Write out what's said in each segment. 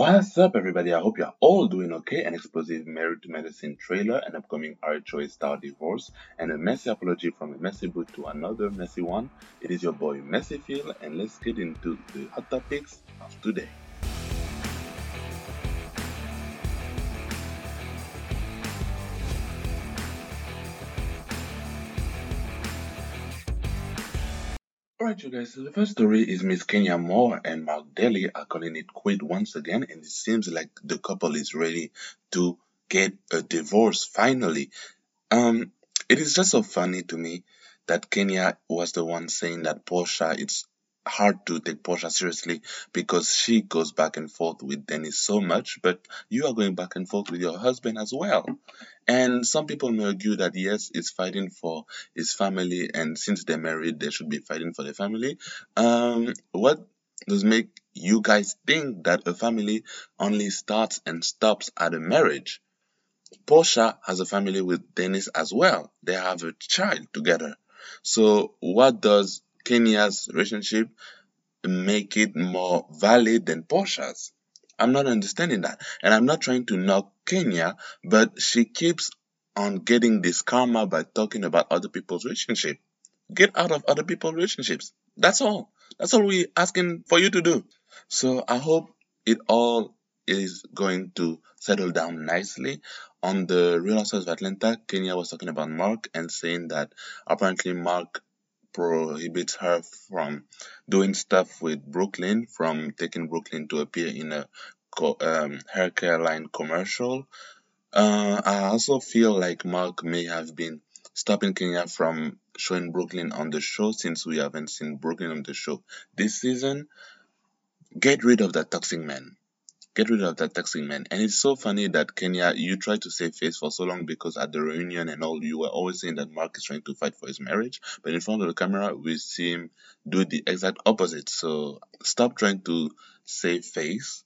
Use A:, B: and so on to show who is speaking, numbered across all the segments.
A: What's up, everybody? I hope you're all doing okay. An explosive Married to Medicine trailer, an upcoming RHOA star divorce, and a messy apology from a messy boot to another messy one. It is your boy Messyfield, and let's get into the hot topics of today. Alright, you guys, so the first story is Miss Kenya Moore and Mark Daly are calling it quit once again, and it seems like the couple is ready to get a divorce finally. Um, it is just so funny to me that Kenya was the one saying that Porsha it's hard to take Porsha seriously because she goes back and forth with Dennis so much, but you are going back and forth with your husband as well. And some people may argue that yes, it's fighting for his family, and since they're married, they should be fighting for their family. Um, what does make you guys think that a family only starts and stops at a marriage? Porsha has a family with Dennis as well. They have a child together. So what does Kenya's relationship make it more valid than Porsha's? I'm not understanding that. And I'm not trying to knock Kenya, but she keeps on getting this karma by talking about other people's relationship. Get out of other people's relationships. That's all. That's all we're asking for you to do. So I hope it all is going to settle down nicely. On the Real Housewives of Atlanta, Kenya was talking about Mark and saying that apparently Mark prohibits her from doing stuff with Brooklyn, from taking Brooklyn to appear in a um, hair care line commercial. Uh, I also feel like Mark may have been stopping Kenya from showing Brooklyn on the show since we haven't seen Brooklyn on the show this season. Get rid of that toxic man get rid of that toxic man. And it's so funny that Kenya, you tried to save face for so long because at the reunion and all, you were always saying that Mark is trying to fight for his marriage. But in front of the camera, we see him do the exact opposite. So stop trying to save face,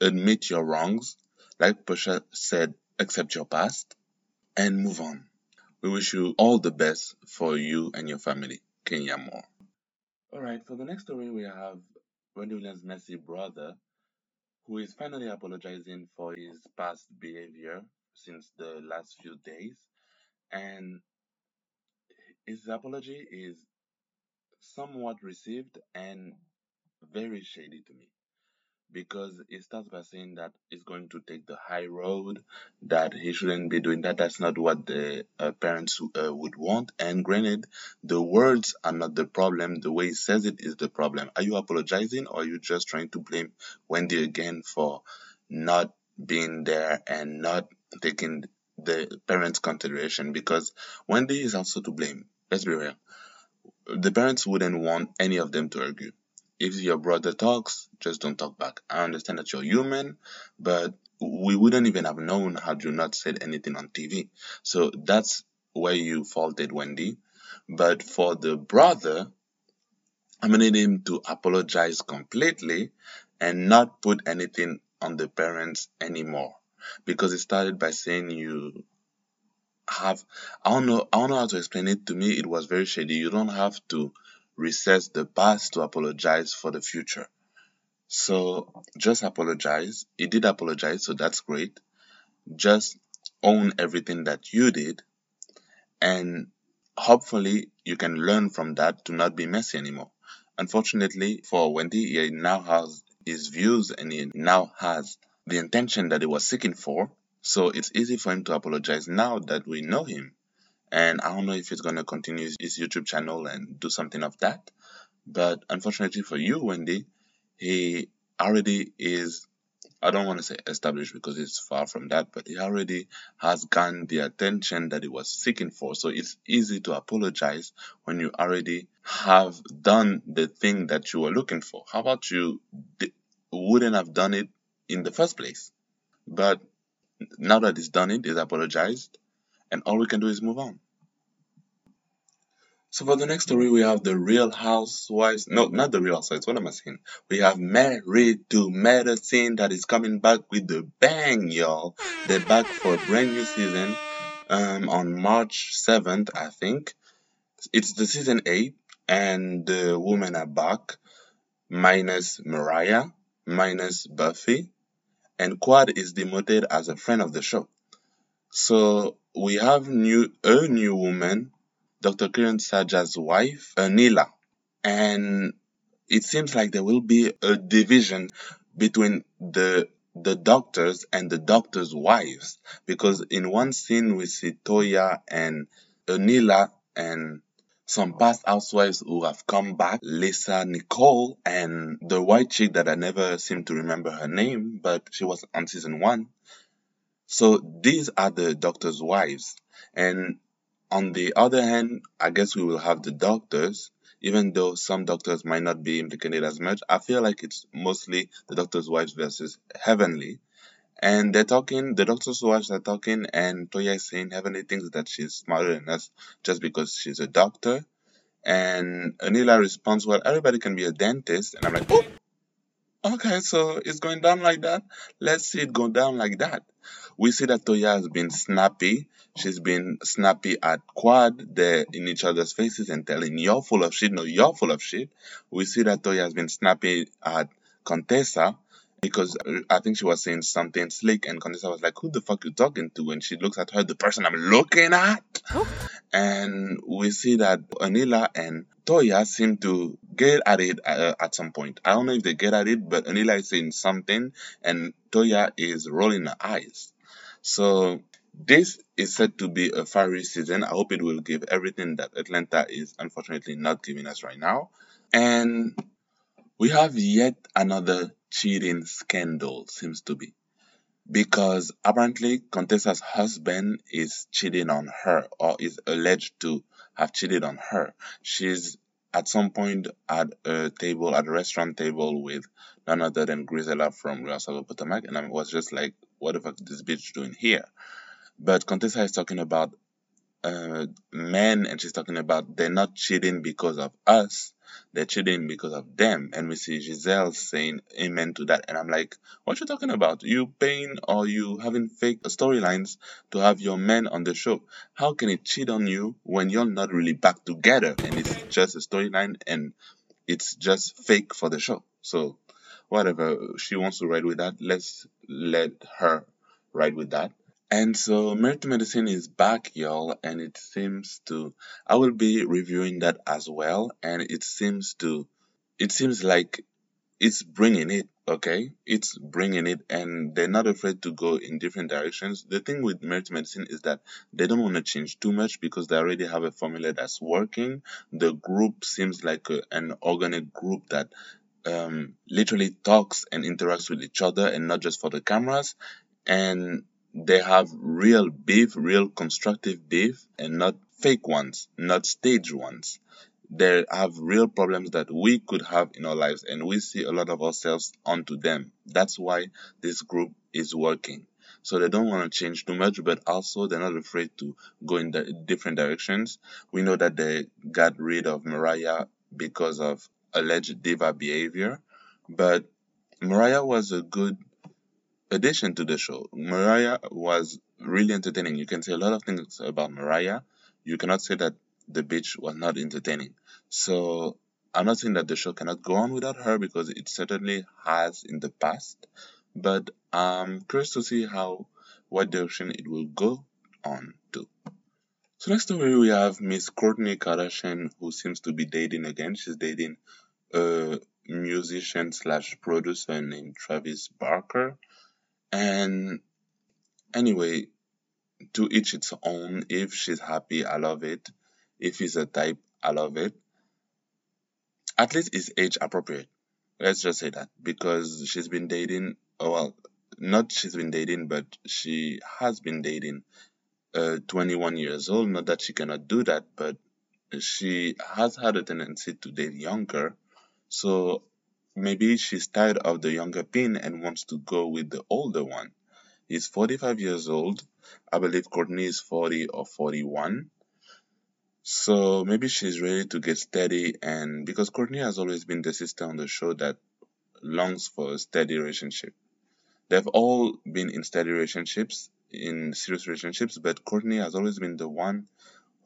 A: admit your wrongs, like Porsha said, accept your past, and move on. We wish you all the best for you and your family. Kenya Moore. Alright, for the next story, we have Wendy Williams' messy brother who is finally apologizing for his past behavior since the last few days. And his apology is somewhat received and very shady to me because it starts by saying that he's going to take the high road, that he shouldn't be doing that. That's not what the uh, parents uh, would want. And granted, the words are not the problem. The way he says it is the problem. Are you apologizing or are you just trying to blame Wendy again for not being there and not taking the parents' consideration? Because Wendy is also to blame. Let's be real. The parents wouldn't want any of them to argue if your brother talks, just don't talk back. I understand that you're human, but we wouldn't even have known had you not said anything on TV. So that's where you faulted Wendy. But for the brother, I'm gonna need him to apologize completely and not put anything on the parents anymore. Because it started by saying you have I don't know I don't know how to explain it. To me it was very shady. You don't have to recess the past to apologize for the future. So just apologize. He did apologize, so that's great. Just own everything that you did, and hopefully you can learn from that to not be messy anymore. Unfortunately for Wendy, he now has his views and he now has the intention that he was seeking for. So it's easy for him to apologize now that we know him and I don't know if he's gonna continue his YouTube channel and do something of that. But unfortunately for you, Wendy, he already is. I don't want to say established because it's far from that, but he already has gotten the attention that he was seeking for. So it's easy to apologize when you already have done the thing that you were looking for. How about you wouldn't have done it in the first place? But now that he's done it, he's apologized, and all we can do is move on. So for the next story, we have the Real Housewives. No, not the Real Housewives. What am I saying? We have Married to Medicine that is coming back with the bang, y'all. They're back for a brand new season um, on March 7th, I think. It's the season 8, and the women are back, minus Mariah, minus Buffy, and Quad is demoted as a friend of the show. So we have new a new woman, Dr. Kiran Sajja's wife, uh, Anila, and it seems like there will be a division between the the doctors and the doctors' wives because in one scene we see Toya and uh, Anila and some past housewives who have come back, Lisa Nicole and the white chick that I never seem to remember her name, but she was on season one. So these are the doctors' wives. And on the other hand, I guess we will have the doctors, even though some doctors might not be implicated as much. I feel like it's mostly the doctors' wives versus Heavenly. And they're talking, the doctor's wives are talking, and Toya is saying Heavenly thinks that she's smarter than us just because she's a doctor. And Anila responds, Well, everybody can be a dentist. And I'm like, Oh, okay, so it's going down like that. Let's see it go down like that. We see that Toya has been snappy. She's been snappy at Quad. They're in each other's faces and telling, You're full of shit. No, you're full of shit. We see that Toya has been snappy at Contessa because I think she was saying something slick, and Contessa was like, "Who the fuck you talking to?" And she looks at her, the person I'm looking at,
B: Oh.
A: and we see that Anila and Toya seem to get at it uh, at some point. I don't know if they get at it, but Anila is saying something, and Toya is rolling her eyes. So this is said to be a fiery season. I hope it will give everything that Atlanta is unfortunately not giving us right now. And we have yet another cheating scandal, seems to be. Because apparently Contessa's husband is cheating on her or is alleged to have cheated on her. She's at some point at a table, at a restaurant table with none other than Gizelle from Real Salvador Potomac, and I was just like, what the fuck is this bitch doing here? But Contessa is talking about uh, men and she's talking about they're not cheating because of us, they're cheating because of them. And we see Gizelle saying amen to that. And I'm like, what you talking about? You paying or you having fake storylines to have your men on the show? How can it cheat on you when you're not really back together and it's just a storyline and it's just fake for the show? So whatever she wants to ride with that, let's let her ride with that. And so Married to Medicine is back, y'all, and it seems to I will be reviewing that as well, and it seems to it seems like it's bringing it, okay? It's bringing it, and they're not afraid to go in different directions. The thing with Married to Medicine is that they don't want to change too much because they already have a formula that's working. The group seems like a, an organic group that um, literally talks and interacts with each other and not just for the cameras. And they have real beef, real constructive beef, and not fake ones, not staged ones. They have real problems that we could have in our lives, and we see a lot of ourselves onto them. That's why this group is working. So they don't want to change too much, but also they're not afraid to go in the different directions. We know that they got rid of Mariah because of alleged diva behavior, but Mariah was a good addition to the show. Mariah was really entertaining. You can say a lot of things about Mariah. You cannot say that the bitch was not entertaining. So I'm not saying that the show cannot go on without her because it certainly has in the past. But I'm curious to see how what direction it will go on to. So next story we have Miss Kourtney Kardashian who seems to be dating again. She's dating a musician slash producer named Travis Barker. And anyway, to each its own. If she's happy, I love it. If he's a type, I love it. At least it's age appropriate. Let's just say that because she's been dating. oh, Well, not she's been dating, but she has been dating. Uh, 21 years old. Not that she cannot do that, but she has had a tendency to date younger. So maybe she's tired of the younger pin and wants to go with the older one. He's 45 years old. I believe Kourtney is 40 or 41. So maybe she's ready to get steady and because Kourtney has always been the sister on the show that longs for a steady relationship. They've all been in steady relationships, in serious relationships, but Kourtney has always been the one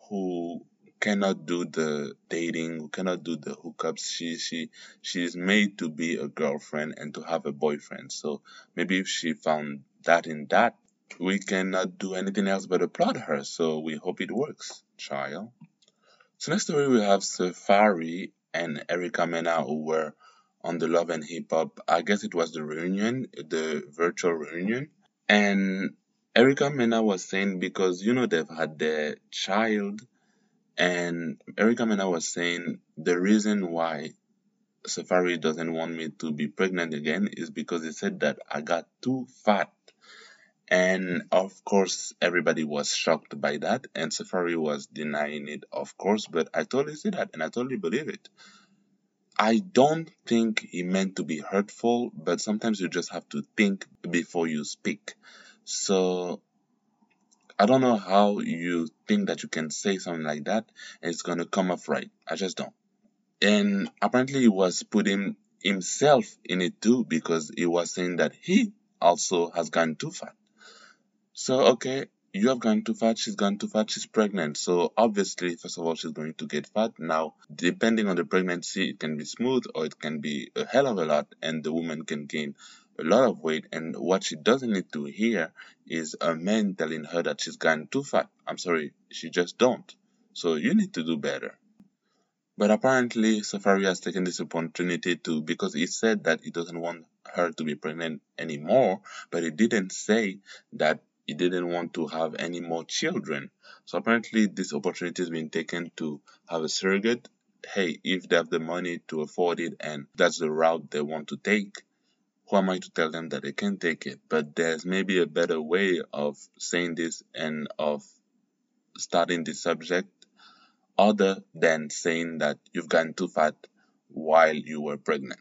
A: who cannot do the dating, who cannot do the hookups. She she she's made to be a girlfriend and to have a boyfriend. So maybe if she found that in that, we cannot do anything else but applaud her. So we hope it works, child. So next story we have Safaree and Erica Mena who were on the Love and Hip Hop. I guess it was the reunion, the virtual reunion. And Erica Mena was saying because you know they've had their child, and Erica Mena was saying the reason why Safaree doesn't want me to be pregnant again is because he said that I got too fat. And of course, everybody was shocked by that, and Safaree was denying it, of course, but I totally see that and I totally believe it. I don't think he meant to be hurtful, but sometimes you just have to think before you speak. So I don't know how you think that you can say something like that and it's gonna come off right. I just don't. And apparently he was putting himself in it too because he was saying that he also has gone too far. So okay, you have gone too fat, she's gone too fat, she's pregnant. So obviously, first of all, she's going to get fat. Now, depending on the pregnancy, it can be smooth or it can be a hell of a lot, and the woman can gain a lot of weight. And what she doesn't need to hear is a man telling her that she's gone too fat. I'm sorry, she just don't. So you need to do better. But apparently, Safaree has taken this opportunity to, because he said that he doesn't want her to be pregnant anymore, but he didn't say that he didn't want to have any more children. So apparently this opportunity has been taken to have a surrogate. Hey, if they have the money to afford it and that's the route they want to take, who am I to tell them that they can take it? But there's maybe a better way of saying this and of starting the subject other than saying that you've gotten too fat while you were pregnant.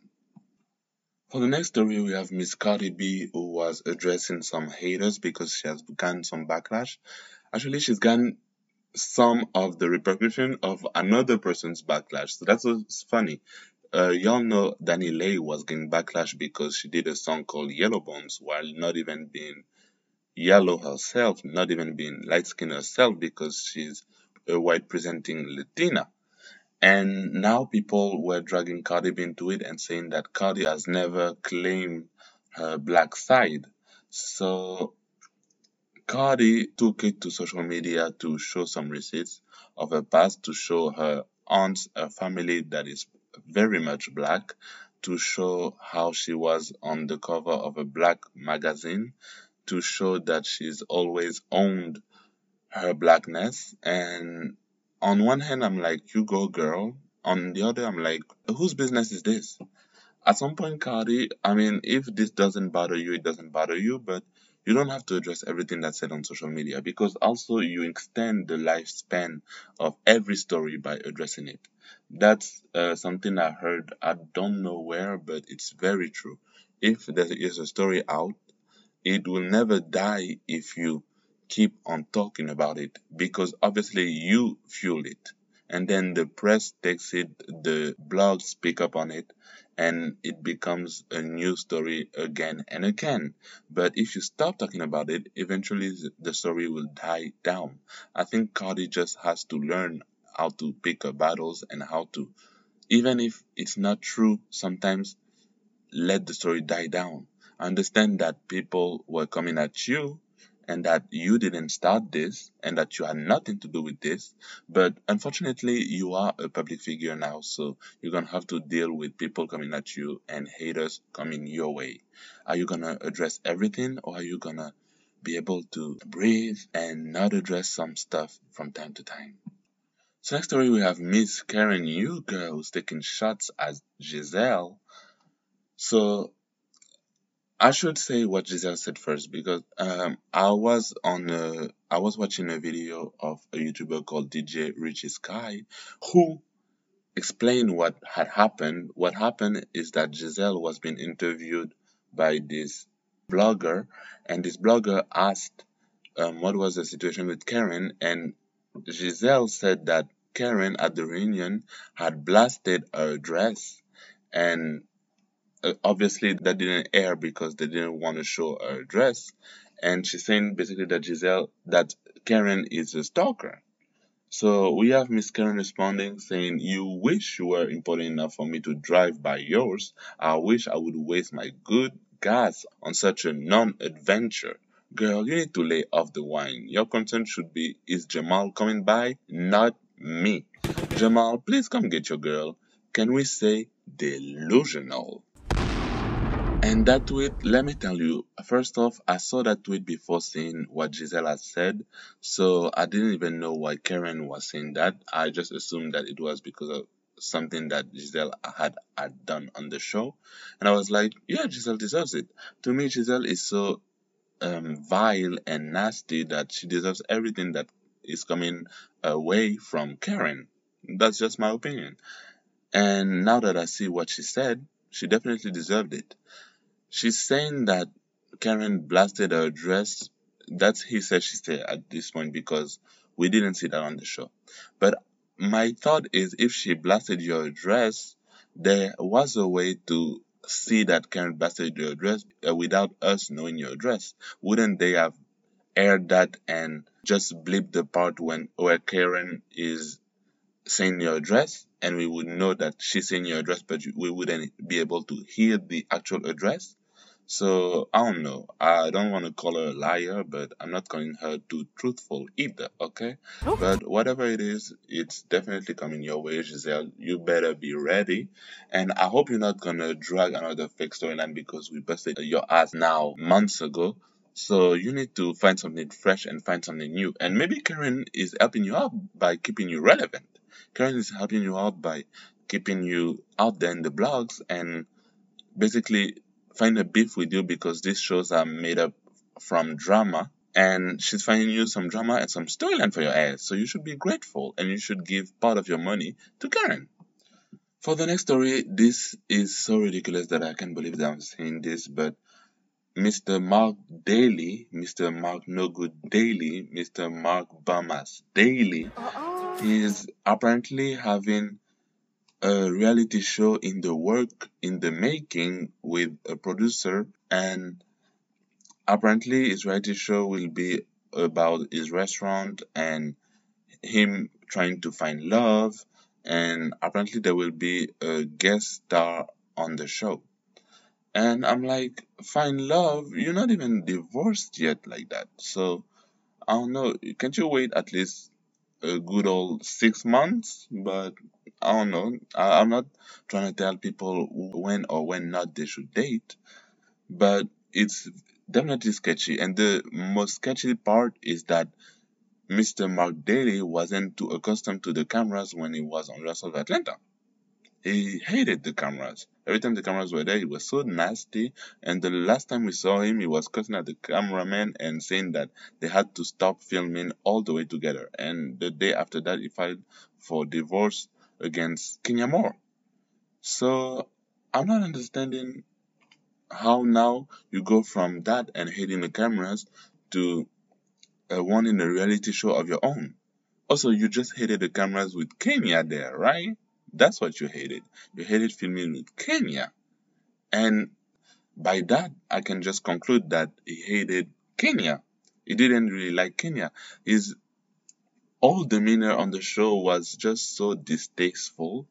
A: For the next story, we have Miss Cardi B who was addressing some haters because she has gotten some backlash. Actually, she's gotten some of the repercussion of another person's backlash. So that's what's funny. Uh, y'all know DaniLeigh was getting backlash because she did a song called Yellow Bones while not even being yellow herself, not even being light skinned herself because she's a white presenting Latina. And now people were dragging Cardi B into it and saying that Cardi has never claimed her black side. So Cardi took it to social media to show some receipts of her past, to show her aunts, a family that is very much black, to show how she was on the cover of a black magazine, to show that she's always owned her blackness and on one hand, I'm like, you go, girl. On the other, I'm like, whose business is this? At some point, Cardi, I mean, if this doesn't bother you, it doesn't bother you, but you don't have to address everything that's said on social media because also you extend the lifespan of every story by addressing it. That's uh, something I heard, I don't know where, but it's very true. If there is a story out, it will never die if you keep on talking about it because obviously you fuel it. And then the press takes it the blogs pick up on it and it becomes a news story again and again. But if you stop talking about it eventually the story will die down. I think cardi just has to learn how to pick her battles and how to even if it's not true sometimes let the story die down understand that people were coming at you and that you didn't start this and that you had nothing to do with this. But unfortunately, you are a public figure now, so you're gonna have to deal with people coming at you and haters coming your way. Are you gonna address everything or are you gonna be able to breathe and not address some stuff from time to time? So next story we have Miss Karen Huger who's taking shots at Gizelle. So I should say what Gizelle said first because um, I was on a, I was watching a video of a YouTuber called DJ Richie Sky who explained what had happened. What happened is that Gizelle was being interviewed by this blogger, and this blogger asked um, what was the situation with Karen, and Gizelle said that Karen at the reunion had blasted her dress and uh, obviously that didn't air because they didn't want to show her dress. And she's saying basically that Gizelle, that Karen is a stalker. So we have Miss Karen responding saying, You wish you were important enough for me to drive by yours. I wish I would waste my good gas on such a non adventure. Girl, you need to lay off the wine. Your concern should be, Is Jamal coming by? Not me. Jamal, please come get your girl. Can we say delusional? And that tweet, let me tell you, first off, I saw that tweet before seeing what Gizelle had said, so I didn't even know why Karen was saying that. I just assumed that it was because of something that Gizelle had, had done on the show. And I was like, yeah, Gizelle deserves it. To me, Gizelle is so um, vile and nasty that she deserves everything that is coming away from Karen. That's just my opinion. And now that I see what she said, she definitely deserved it. She's saying that Karen blasted her dress. That's he said she said at this point because we didn't see that on the show. But my thought is if she blasted your dress, there was a way to see that Karen blasted your dress without us knowing your dress. Wouldn't they have aired that and just blip the part when where Karen is saying your address and we would know that she's saying your address but we wouldn't be able to hear the actual address so I don't know. I don't want to call her a liar, but I'm not calling her too truthful either, okay?
B: Okay.
A: But whatever it is, it's definitely coming your way, Gizelle. You better be ready. And I hope you're not gonna drag another fake storyline because we busted your ass now months ago. So you need to find something fresh and find something new. And maybe Karen is helping you out by keeping you relevant. Karen is helping you out by keeping you out there in the blogs and basically find a beef with you because these shows are made up from drama and she's finding you some drama and some storyline for your ass. So you should be grateful and you should give part of your money to Karen. For the next story, this is so ridiculous that I can't believe that I'm saying this, but Mr. Mark Daly, Mr. Mark No Good Daly, Mr. Mark Bamas Daly
B: Uh-oh.
A: is apparently having a reality show in the work in the making with a producer and apparently his reality show will be about his restaurant and him trying to find love and apparently there will be a guest star on the show and i'm like find love you're not even divorced yet like that so i don't know can't you wait at least a good old six months but i don't know I, i'm not trying to tell people when or when not they should date but it's definitely sketchy. And the most sketchy part is that Mr. Mark Daly wasn't too accustomed to the cameras when he was on Wrestle Atlanta. He hated the cameras. Every time the cameras were there, he was so nasty. And the last time we saw him, he was cussing at the cameraman and saying that they had to stop filming all the way together. And the day after that, he filed for divorce against Kenya Moore. So I'm not understanding how now you go from that and hating the cameras to uh, wanting a reality show of your own. Also, you just hated the cameras with Kenya there, right? That's what you hated. You hated filming with Kenya. And by that, I can just conclude that he hated Kenya. He didn't really like Kenya. His whole demeanor on the show was just so distasteful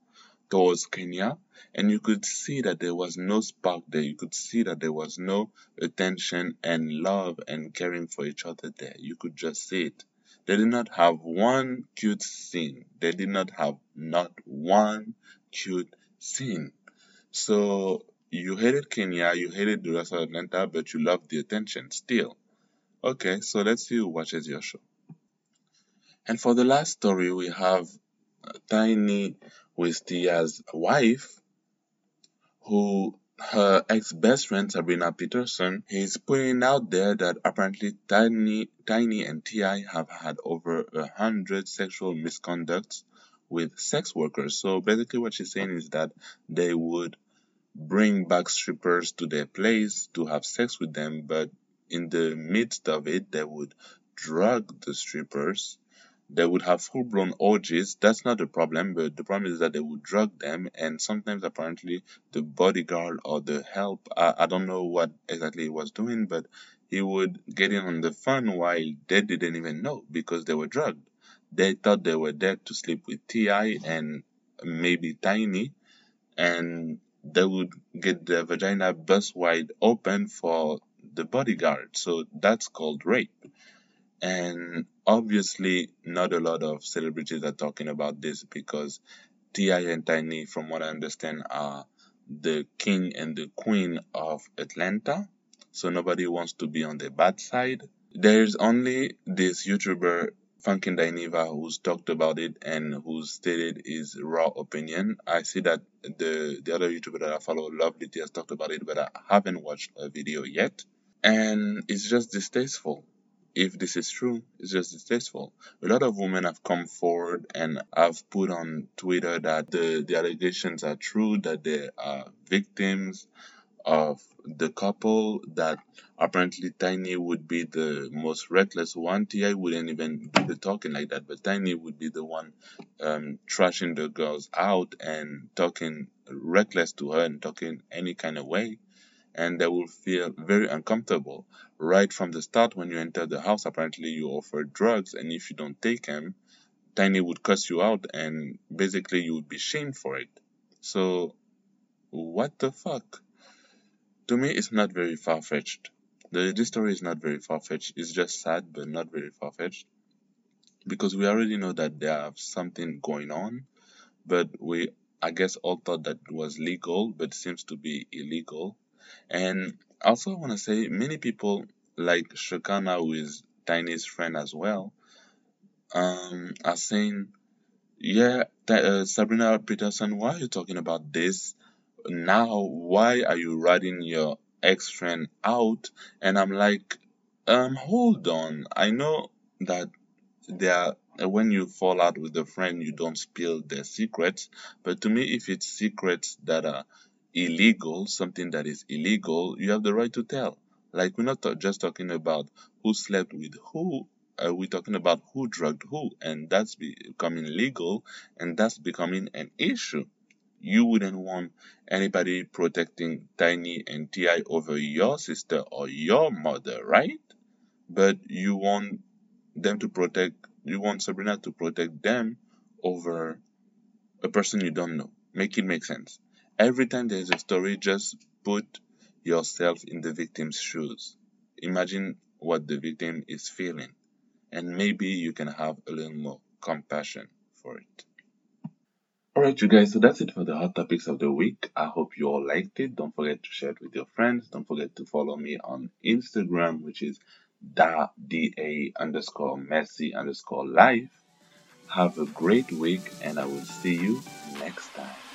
A: towards Kenya, and you could see that there was no spark there. You could see that there was no attention and love and caring for each other there. You could just see it. They did not have one cute scene. They did not have not one cute scene. So you hated Kenya, you hated the rest of Atlanta, but you loved the attention still. Okay, so let's see who watches your show. And for the last story, we have Tiny Wistia's wife, who her ex best friend Sabrina Peterson is putting out there that apparently Tiny, Tiny and T.I. have had over a hundred sexual misconducts with sex workers. So basically, what she's saying is that they would bring back strippers to their place to have sex with them, but in the midst of it, they would drug the strippers they would have full blown orgies. That's not the problem, but the problem is that they would drug them, and sometimes apparently the bodyguard or the help, I, I don't know what exactly he was doing, but he would get in on the fun while they didn't even know because they were drugged. they thought they were there to sleep with T.I. and maybe Tiny, and they would get their vagina bust wide open for the bodyguard. So that's called rape. And obviously, not a lot of celebrities are talking about this because T.I. and Tiny, from what I understand, are the king and the queen of Atlanta. So nobody wants to be on the bad side. There's only this YouTuber, Funky Dineva, who's talked about it and who's stated his raw opinion. I see that the the other YouTuber that I follow, Lovely has talked about it, but I haven't watched a video yet. And it's just distasteful if this is true, it's just distasteful. A lot of women have come forward and have put on Twitter that the, the allegations are true, that they are victims of the couple, that apparently Tiny would be the most reckless one. T.I. wouldn't even do the talking like that, but Tiny would be the one um, trashing the girls out and talking reckless to her and talking any kind of way and they will feel very uncomfortable. Right from the start, when you enter the house, apparently you offer drugs, and if you don't take them, Tiny would cuss you out, and basically you would be shamed for it. So, what the fuck? To me, it's not very far fetched. The this story is not very far fetched. It's just sad, but not very far fetched. Because we already know that they have something going on, but we, I guess, all thought that was legal, but seems to be illegal. And also, I want to say many people like Shekinah, who is Tiny's friend as well, um, are saying, "Yeah, uh, Sabrina Peterson, why are you talking about this now? Why are you writing your ex friend out?" And I'm like, um, hold on. I know that there when you fall out with a friend, you don't spill their secrets. But to me, if it's secrets that are illegal, something that is illegal, you have the right to tell. Like we're not just talking about who slept with who, uh, we're talking about who drugged who, and that's becoming legal, and that's becoming an issue. You wouldn't want anybody protecting Tiny and T.I. over your sister or your mother, right? But you want them to protect, you want Sabrina to protect them over a person you don't know. Make it make sense. Every time there's a story, just put yourself in the victim's shoes. Imagine what the victim is feeling, and maybe you can have a little more compassion for it. Alright, you guys, so that's it for the hot topics of the week. I hope you all liked it. Don't forget to share it with your friends. Don't forget to follow me on Instagram, which is da da underscore messy underscore life. Have a great week, and I will see you next time.